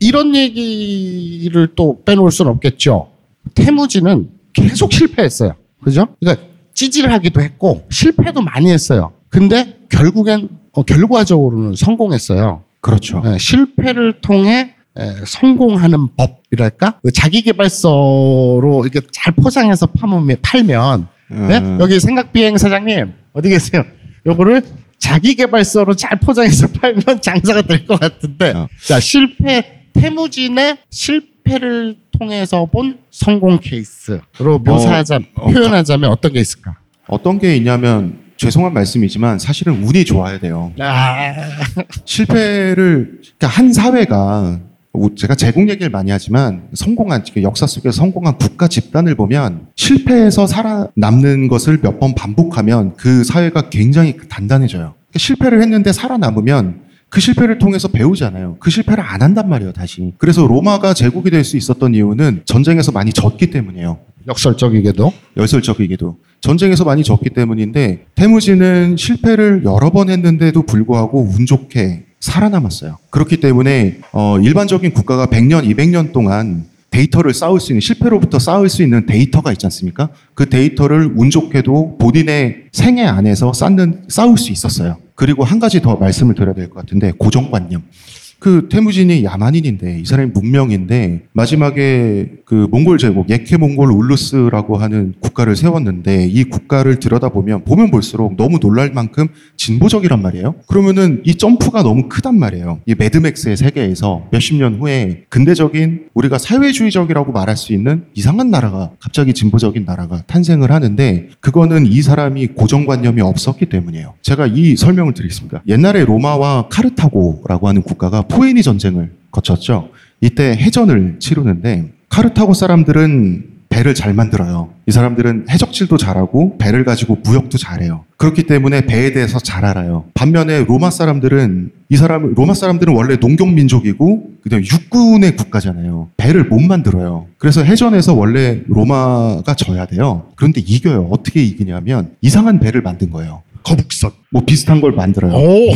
이런 얘기를 또 빼놓을 수는 없겠죠. 태무지는 계속 실패했어요. 그죠? 그러니까 찌질을 하기도 했고 실패도 많이 했어요. 근데 결국엔 어, 결과적으로는 성공했어요. 그렇죠. 예, 실패를 통해 예, 성공하는 법이랄까? 그 자기개발서로 이렇게 잘 포장해서 파면, 팔면 네? 음. 여기 생각비행 사장님 어디 계세요? 요거를 자기개발서로 잘 포장해서 <laughs> 팔면 장사가 될 것 같은데 어. 자 실패 태무진의 실패를 통해서 본 성공 케이스로 묘사하자 어, 표현하자면 어떤 게 있을까? 어떤 게 있냐면 죄송한 말씀이지만 사실은 운이 좋아야 돼요. 아, 실패를 그러니까 한 사회가 뭐 제가 제국 얘기를 많이 하지만 성공한 그 역사 속에서 성공한 국가 집단을 보면 실패해서 살아남는 것을 몇 번 반복하면 그 사회가 굉장히 단단해져요. 그러니까 실패를 했는데 살아남으면 그 실패를 통해서 배우잖아요. 그 실패를 안 한단 말이에요, 다시. 그래서 로마가 제국이 될 수 있었던 이유는 전쟁에서 많이 졌기 때문이에요. 역설적이게도 열설적이게도 전쟁에서 많이 졌기 때문인데 테무진은 실패를 여러 번 했는데도 불구하고 운 좋게 살아남았어요. 그렇기 때문에 어, 일반적인 국가가 100년, 200년 동안 데이터를 쌓을 수 있는 실패로부터 쌓을 수 있는 데이터가 있지 않습니까? 그 데이터를 운 좋게도 본인의 생애 안에서 쌓는 쌓을 수 있었어요. 그리고 한 가지 더 말씀을 드려야 될 것 같은데 고정관념. 그 테무진이 야만인인데 이 사람이 문명인데 마지막에 그 몽골 제국 예케 몽골 울루스라고 하는 국가를 세웠는데 이 국가를 들여다보면 보면 볼수록 너무 놀랄 만큼 진보적이란 말이에요. 그러면은 이 점프가 너무 크단 말이에요. 이 매드맥스의 세계에서 몇십 년 후에 근대적인 우리가 사회주의적이라고 말할 수 있는 이상한 나라가 갑자기 진보적인 나라가 탄생을 하는데 그거는 이 사람이 고정관념이 없었기 때문이에요. 제가 이 설명을 드리겠습니다. 옛날에 로마와 카르타고라고 하는 국가가 포에니 전쟁을 거쳤죠. 이때 해전을 치르는데 카르타고 사람들은 배를 잘 만들어요. 이 사람들은 해적질도 잘하고 배를 가지고 무역도 잘해요. 그렇기 때문에 배에 대해서 잘 알아요. 반면에 로마 사람들은 이 사람 로마 사람들은 원래 농경 민족이고 그다음 육군의 국가잖아요. 배를 못 만들어요. 그래서 해전에서 원래 로마가 져야 돼요. 그런데 이겨요. 어떻게 이기냐면 이상한 배를 만든 거예요. 거북선. 뭐 비슷한 걸 만들어요. 오,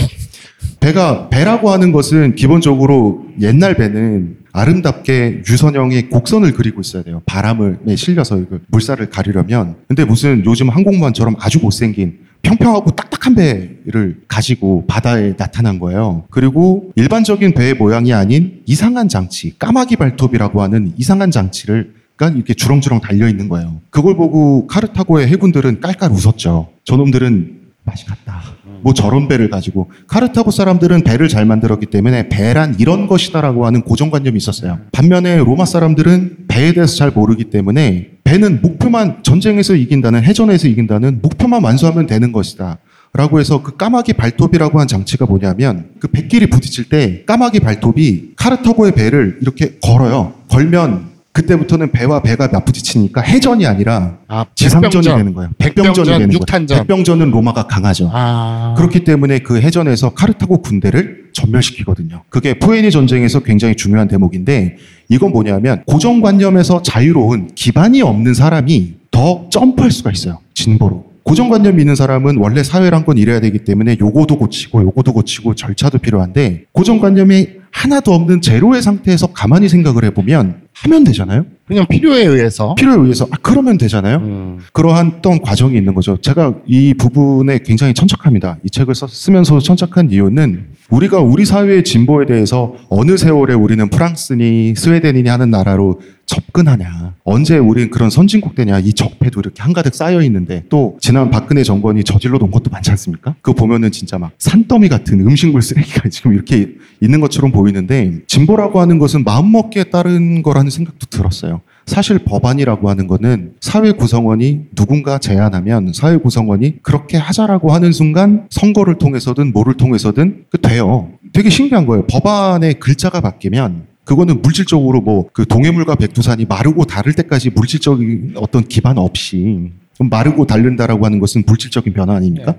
배가 배라고 하는 것은 기본적으로 옛날 배는 아름답게 유선형의 곡선을 그리고 있어야 돼요. 바람에 실려서 물살을 가리려면. 근데 무슨 요즘 항공모함처럼 아주 못생긴 평평하고 딱딱한 배를 가지고 바다에 나타난 거예요. 그리고 일반적인 배의 모양이 아닌 이상한 장치, 까마귀 발톱이라고 하는 이상한 장치를 그러니까 이렇게 주렁주렁 달려 있는 거예요. 그걸 보고 카르타고의 해군들은 깔깔 웃었죠. 저놈들은 맛이 갔다. 뭐 저런 배를 가지고 카르타고 사람들은 배를 잘 만들었기 때문에 배란 이런 것이다라고 하는 고정관념이 있었어요. 반면에 로마 사람들은 배에 대해서 잘 모르기 때문에 배는 목표만 전쟁에서 이긴다는 해전에서 이긴다는 목표만 완수하면 되는 것이다. 라고 해서 그 까마귀 발톱이라고 한 장치가 뭐냐면 그 배끼리 부딪힐 때 까마귀 발톱이 카르타고의 배를 이렇게 걸어요. 걸면 그때부터는 배와 배가 맞부딪히니까 해전이 아니라 아, 지상전이 백병전. 되는 거예요. 백병전, 백병전이 되는 거예요. 육탄전. 백병전은 로마가 강하죠. 아. 그렇기 때문에 그 해전에서 카르타고 군대를 전멸시키거든요. 그게 포에니 전쟁에서 굉장히 중요한 대목인데 이건 뭐냐면 고정관념에서 자유로운 기반이 없는 사람이 더 점프할 수가 있어요. 진보로. 고정관념이 있는 사람은 원래 사회란 건 이래야 되기 때문에 요거도 고치고 요거도 고치고 절차도 필요한데 고정관념이 하나도 없는 제로의 상태에서 가만히 생각을 해보면 하면 되잖아요. 그냥 필요에 의해서. 필요에 의해서 아 그러면 되잖아요. 음. 그러한 어떤 과정이 있는 거죠. 제가 이 부분에 굉장히 천착합니다. 이 책을 써- 쓰면서 천착한 이유는 우리가 우리 사회의 진보에 대해서 어느 세월에 우리는 프랑스니 스웨덴이니 하는 나라로 접근하냐. 언제 우린 그런 선진국 되냐. 이 적폐도 이렇게 한가득 쌓여 있는데 또 지난 박근혜 정권이 저질러 놓은 것도 많지 않습니까? 그거 보면은 진짜 막 산더미 같은 음식물 쓰레기가 <laughs> 지금 이렇게 있는 것처럼 보이는데 진보라고 하는 것은 마음먹기에 따른 거라는 생각도 들었어요. 사실 법안이라고 하는 거는 사회 구성원이 누군가 제안하면 사회 구성원이 그렇게 하자라고 하는 순간 선거를 통해서든 뭐를 통해서든 그 돼요. 되게 신기한 거예요. 법안의 글자가 바뀌면 그거는 물질적으로 뭐 그 동해물과 백두산이 마르고 닳을 때까지 물질적인 어떤 기반 없이 좀 마르고 닳는다라고 하는 것은 물질적인 변화 아닙니까?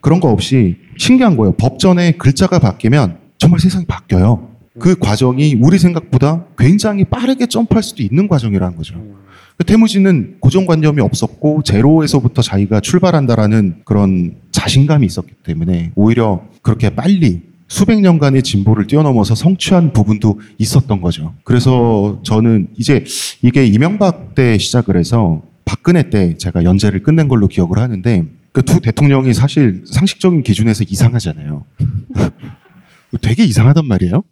그런 거 없이 신기한 거예요. 법전의 글자가 바뀌면 정말 세상이 바뀌어요. 그 과정이 우리 생각보다 굉장히 빠르게 점프할 수도 있는 과정이라는 거죠. 그 태무지는 고정관념이 없었고 제로에서부터 자기가 출발한다라는 그런 자신감이 있었기 때문에 오히려 그렇게 빨리 수백 년간의 진보를 뛰어넘어서 성취한 부분도 있었던 거죠. 그래서 저는 이제 이게 이명박 때 시작을 해서 박근혜 때 제가 연재를 끝낸 걸로 기억을 하는데 그 두 대통령이 사실 상식적인 기준에서 이상하잖아요. <laughs> 되게 이상하단 말이에요.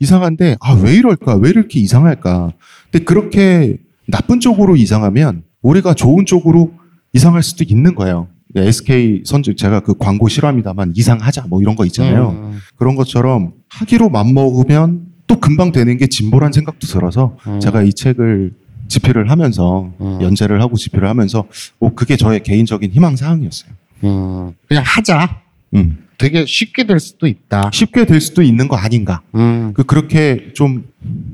이상한데 아 왜 이럴까 왜 이렇게 이상할까 근데 그렇게 나쁜 쪽으로 이상하면 우리가 좋은 쪽으로 이상할 수도 있는 거예요 SK 선주 제가 그 광고 실화입니다만 이상하자 뭐 이런 거 있잖아요 음. 그런 것처럼 하기로 맘먹으면 또 금방 되는 게 진보란 생각도 들어서 음. 제가 이 책을 집필을 하면서 음. 연재를 하고 집필을 하면서 뭐 그게 저의 개인적인 희망 사항이었어요 음. 그냥 하자. 음. 되게 쉽게 될 수도 있다. 쉽게 될 수도 있는 거 아닌가 음. 그 그렇게 좀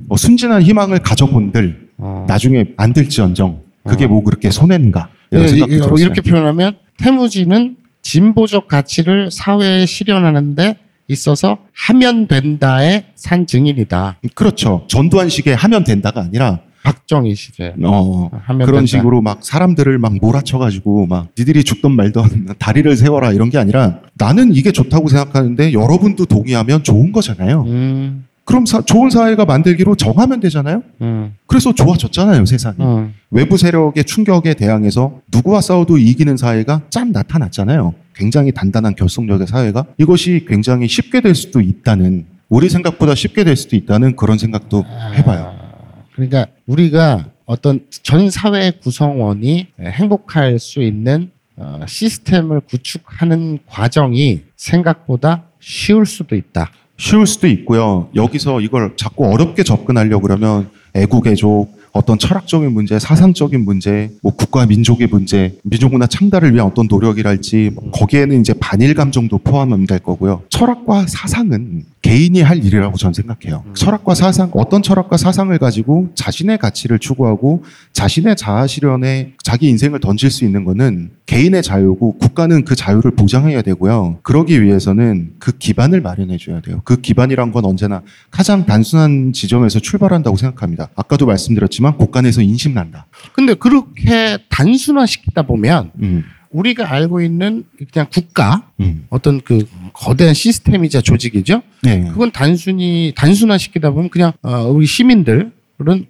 어, 순진한 희망을 가져본들 어. 나중에 안 될지언정 그게 어. 뭐 그렇게 손해인가 이런 예, 생각도 이- 들었어요. 이렇게 표현하면 태무지는 진보적 가치를 사회에 실현하는데 있어서 하면 된다의 산 증인이다. 그렇죠. 전두환식의 하면 된다가 아니라 박정희 시대. 어, 하면 그런 된다. 식으로 막 사람들을 막 몰아쳐가지고 막 니들이 죽던 말던 다리를 세워라 이런 게 아니라 나는 이게 좋다고 생각하는데 여러분도 동의하면 좋은 거잖아요. 음, 그럼 사- 좋은 사회가 만들기로 정하면 되잖아요. 음, 그래서 좋아졌잖아요 세상이. 음. 외부 세력의 충격에 대항해서 누구와 싸워도 이기는 사회가 짠 나타났잖아요. 굉장히 단단한 결속력의 사회가 이것이 굉장히 쉽게 될 수도 있다는 우리 생각보다 쉽게 될 수도 있다는 그런 생각도 해봐요. 그러니까 우리가 어떤 전 사회 구성원이 행복할 수 있는 어, 시스템을 구축하는 과정이 생각보다 쉬울 수도 있다. 쉬울 수도 있고요. 여기서 이걸 자꾸 어렵게 접근하려고 그러면 애국애족, 어떤 철학적인 문제, 사상적인 문제, 뭐 국가 민족의 문제, 민족문화 창달을 위한 어떤 노력이랄지 뭐 거기에는 이제 반일 감정도 포함하면 될 거고요. 철학과 사상은 개인이 할 일이라고 저는 생각해요. 철학과 사상, 어떤 철학과 사상을 가지고 자신의 가치를 추구하고 자신의 자아 실현에 자기 인생을 던질 수 있는 거는 개인의 자유고 국가는 그 자유를 보장해야 되고요. 그러기 위해서는 그 기반을 마련해 줘야 돼요. 그 기반이란 건 언제나 가장 단순한 지점에서 출발한다고 생각합니다. 아까도 말씀드렸지만 곳간에서 인심난다. 근데 그렇게 단순화시키다 보면 음. 우리가 알고 있는 그냥 국가 음. 어떤 그 거대한 시스템이자 조직이죠. 네. 그건 단순히 단순화시키다 보면 그냥 어, 우리 시민들은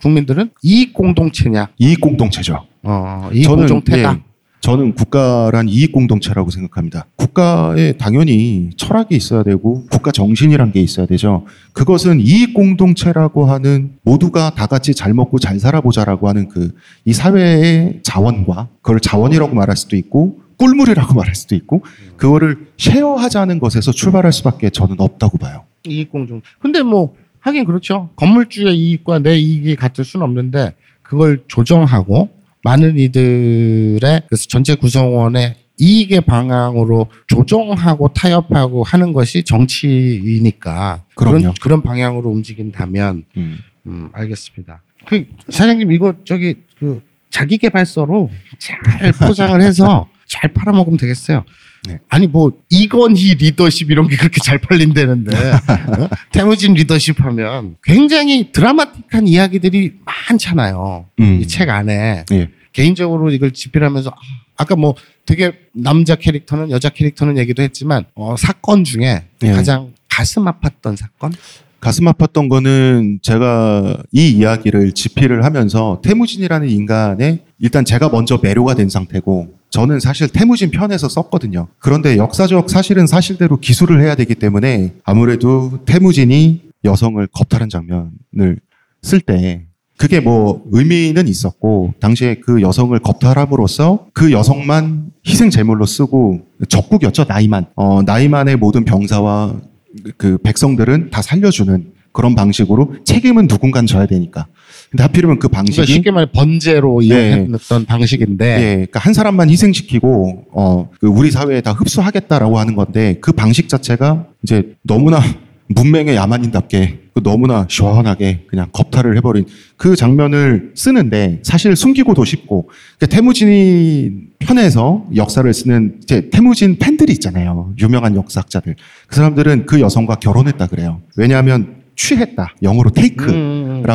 국민들은 이익 공동체냐, 이익 공동체죠. 어, 이익 공동체다. 예, 저는 국가란 이익 공동체라고 생각합니다. 국가에 당연히 철학이 있어야 되고 국가 정신이란 게 있어야 되죠. 그것은 이익 공동체라고 하는 모두가 다 같이 잘 먹고 잘 살아보자라고 하는 그 이 사회의 자원과 그걸 자원이라고 말할 수도 있고 꿀물이라고 말할 수도 있고 그거를 쉐어하자는 것에서 출발할 수밖에 저는 없다고 봐요. 이익 공동. 근데 뭐 하긴 그렇죠. 건물주의 이익과 내 이익이 같을 수는 없는데 그걸 조정하고 많은 이들의 그래서 전체 구성원의 이익의 방향으로 조정하고 타협하고 하는 것이 정치이니까 그런 그럼요. 그런 방향으로 움직인다면 음. 음 알겠습니다. 그 사장님 이거 저기 그 자기 개발서로 잘 포장을 해서 잘 팔아먹으면 되겠어요. 네. 아니 뭐 이건희 리더십 이런 게 그렇게 잘 팔린다는데 어? <laughs> 태무진 리더십 하면 굉장히 드라마틱한 이야기들이 많잖아요. 음. 이책 안에 예. 개인적으로 이걸 집필하면서 아, 아까 뭐 되게 남자 캐릭터는 여자 캐릭터는 얘기도 했지만 어, 사건 중에 예. 가장 가슴 아팠던 사건? 가슴 아팠던 거는 제가 이 이야기를 집필을 하면서 태무진이라는 인간의 일단 제가 먼저 매료가 된 상태고 저는 사실 태무진 편에서 썼거든요. 그런데 역사적 사실은 사실대로 기술을 해야 되기 때문에 아무래도 태무진이 여성을 겁탈한 장면을 쓸 때 그게 뭐 의미는 있었고 당시에 그 여성을 겁탈함으로써 그 여성만 희생 제물로 쓰고 적국이었죠 나이만 어 나이만의 모든 병사와 그 백성들은 다 살려주는 그런 방식으로 책임은 누군가 져야 되니까. 근데 하필이면 그 그러니까 방식이 쉽게 말해 번제로 네. 이용했던 방식인데 예, 그러니까 한 사람만 희생시키고 어, 그 우리 사회에 다 흡수하겠다라고 하는 건데 그 방식 자체가 이제 너무나 <laughs> 문맹의 야만인답게 그 너무나 시원하게 그냥 겁탈을 해버린 그 장면을 쓰는데 사실 숨기고도 쉽고 그러니까 태무진이 편에서 역사를 쓰는 이제 태무진 팬들이 있잖아요. 유명한 역사학자들. 그 사람들은 그 여성과 결혼했다 그래요. 왜냐하면 취했다 영어로 테이크라고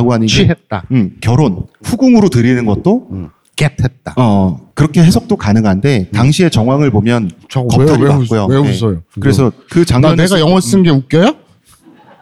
음, 하는 게 취했다. 음, 결혼 후궁으로 드리는 것도 음, 겟했다. 어 그렇게 해석도 가능한데 당시의 정황을 보면 겁탈이 왜, 왜, 맞고요. 웃- 왜 네. 웃어요? 그래서 그나 장면 내가 영어 쓴 게 웃겨요?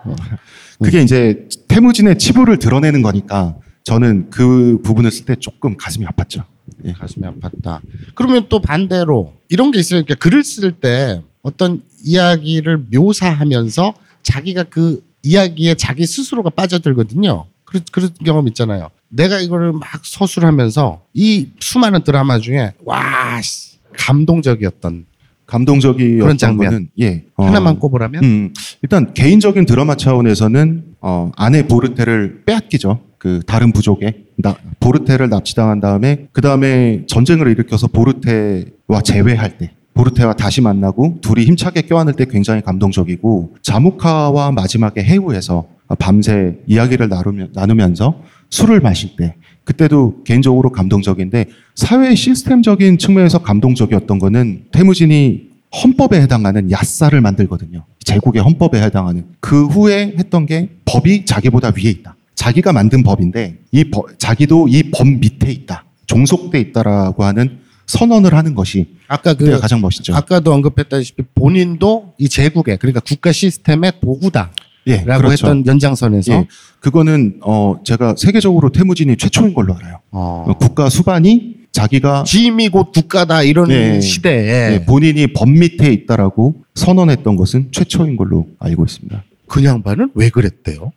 <laughs> 그게 이제 태무진의 치부를 드러내는 거니까 저는 그 부분을 쓸 때 조금 가슴이 아팠죠. 예. 가슴이 아팠다. 그러면 또 반대로 이런 게 있어요. 그러니까 글을 쓸 때 어떤 이야기를 묘사하면서 자기가 그 이야기에 자기 스스로가 빠져들거든요. 그런, 그런 경험 있잖아요. 내가 이거를 막 서술하면서 이 수많은 드라마 중에 와 씨, 감동적이었던 감동적이었던 그런 장면. 거는 예 어, 하나만 꼽으라면 음, 일단 개인적인 드라마 차원에서는 어, 아내 보르테를 빼앗기죠. 그 다른 부족에 나, 보르테를 납치당한 다음에 그 다음에 전쟁을 일으켜서 보르테와 재회할 때 보르테와 다시 만나고 둘이 힘차게 껴안을 때 굉장히 감동적이고 자무카와 마지막에 해우에서 밤새 이야기를 나누며, 나누면 서 술을 마실 때 그때도 개인적으로 감동적인데 사회 시스템적인 측면에서 감동적이었던 거는 태무진이 헌법에 해당하는 야사를 만들거든요. 제국의 헌법에 해당하는 그 후에 했던 게 법이 자기보다 위에 있다. 자기가 만든 법인데 이 법, 자기도 이 법 밑에 있다. 종속돼 있다라고 하는 선언을 하는 것이 아까 그 가장 멋있죠. 아까도 언급했다시피 본인도 이 제국의 그러니까 국가 시스템의 도구다라고 예, 그렇죠. 했던 연장선에서 예, 그거는 어 제가 세계적으로 태무진이 최초인 걸로 알아요. 어. 어, 국가 수반이 자기가 짐이 곧 국가다 이런 네. 시대에 예, 본인이 법 밑에 있다라고 선언했던 것은 최초인 걸로 알고 있습니다. 그 양반은 왜 그랬대요?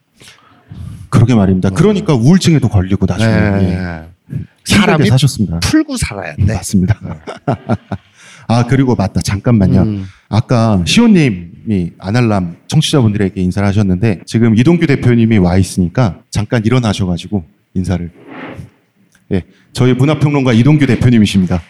그러게 말입니다. 그러니까 우울증에도 걸리고 나중에 예. 네. 사람이 사셨습니다. 풀고 살아야 돼. 맞습니다. <laughs> 아 그리고 맞다 잠깐만요. 음. 아까 시호님이 아날람 청취자분들에게 인사를 하셨는데 지금 이동규 대표님이 와 있으니까 잠깐 일어나셔가지고 인사를. 예, 저희 문화평론가 이동규 대표님이십니다.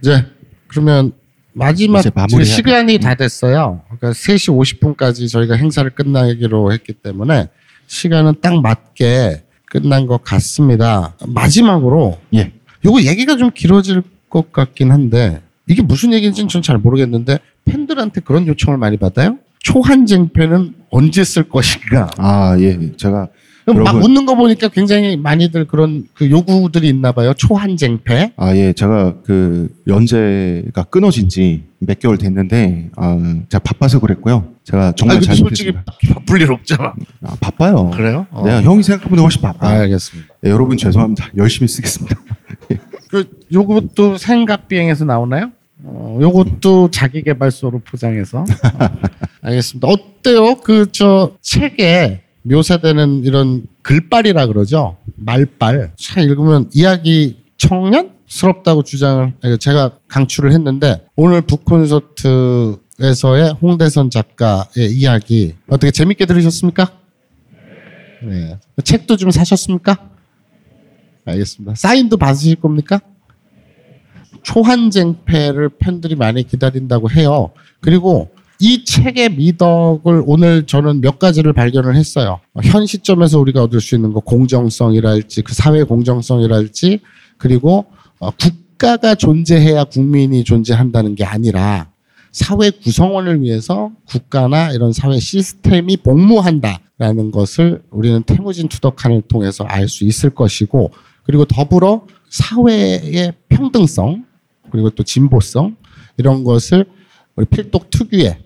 이제 그러면 마지막 이제 시간이 다 됐어요. 그러니까 3시 50분까지 저희가 행사를 끝나기로 했기 때문에 시간은 딱 맞게 끝난 것 같습니다. 마지막으로 예, 요거 얘기가 좀 길어질 것 같긴 한데 이게 무슨 얘기인지는 전 잘 모르겠는데 팬들한테 그런 요청을 많이 받아요. 초한쟁패는 언제 쓸 것인가? 아 예, 제가 막 여러분. 웃는 거 보니까 굉장히 많이들 그런 그 요구들이 있나 봐요. 초한쟁패. 아, 예, 제가 그 연재가 끊어진 지 몇 개월 됐는데, 아, 제가 바빠서 그랬고요. 제가 정말 아, 잘 솔직히. 바쁠 일 없잖아. 아, 바빠요. 그래요? 어. 내가 형이 생각보다 훨씬 바빠요. 알겠습니다. 예, 여러분 죄송합니다. 열심히 쓰겠습니다. <laughs> 그 요것도 생각 비행에서 나오나요? 어, 요것도 자기 개발소로 포장해서. 어, 알겠습니다. 어때요? 그 저 책에 묘사되는 이런 글빨이라 그러죠. 말빨. 차 읽으면 이야기 청년스럽다고 주장을 제가 강추를 했는데 오늘 북콘서트에서의 홍대선 작가의 이야기 어떻게 재밌게 들으셨습니까? 네. 책도 좀 사셨습니까? 알겠습니다. 사인도 받으실 겁니까? 초한쟁패를 팬들이 많이 기다린다고 해요. 그리고 이 책의 미덕을 오늘 저는 몇 가지를 발견을 했어요. 어, 현 시점에서 우리가 얻을 수 있는 거 공정성이랄지 그 사회 공정성이랄지 그리고 어, 국가가 존재해야 국민이 존재한다는 게 아니라 사회 구성원을 위해서 국가나 이런 사회 시스템이 복무한다라는 것을 우리는 태무진 투덕한을 통해서 알 수 있을 것이고 그리고 더불어 사회의 평등성 그리고 또 진보성 이런 것을 우리 필독 특유의 에,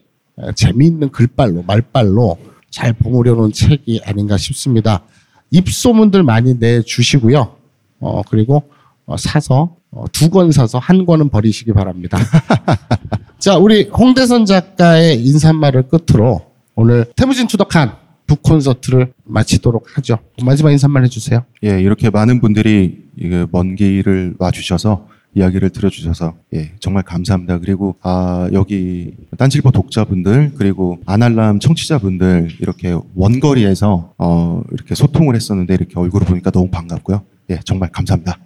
재미있는 글빨로 말빨로 잘 봉우려 놓은 책이 아닌가 싶습니다. 입소문들 많이 내주시고요. 어 그리고 어, 사서 어, 두권 사서 한 권은 버리시기 바랍니다. <laughs> 자, 우리 홍대선 작가의 인사말을 끝으로 오늘 태무진 투덕한 북 콘서트를 마치도록 하죠. 마지막 인사말 해주세요. 예, 이렇게 많은 분들이 먼 길을 와주셔서 이야기를 들어주셔서 예, 정말 감사합니다. 그리고 아 여기 딴질보 독자분들 그리고 아날람 청취자분들 이렇게 원거리에서 어, 이렇게 소통을 했었는데 이렇게 얼굴을 보니까 너무 반갑고요. 예, 정말 감사합니다.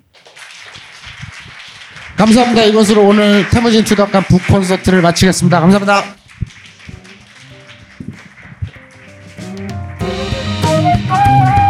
감사합니다. 이것으로 오늘 태무진 추덕한 북 콘서트를 마치겠습니다. 감사합니다. 감사합니다.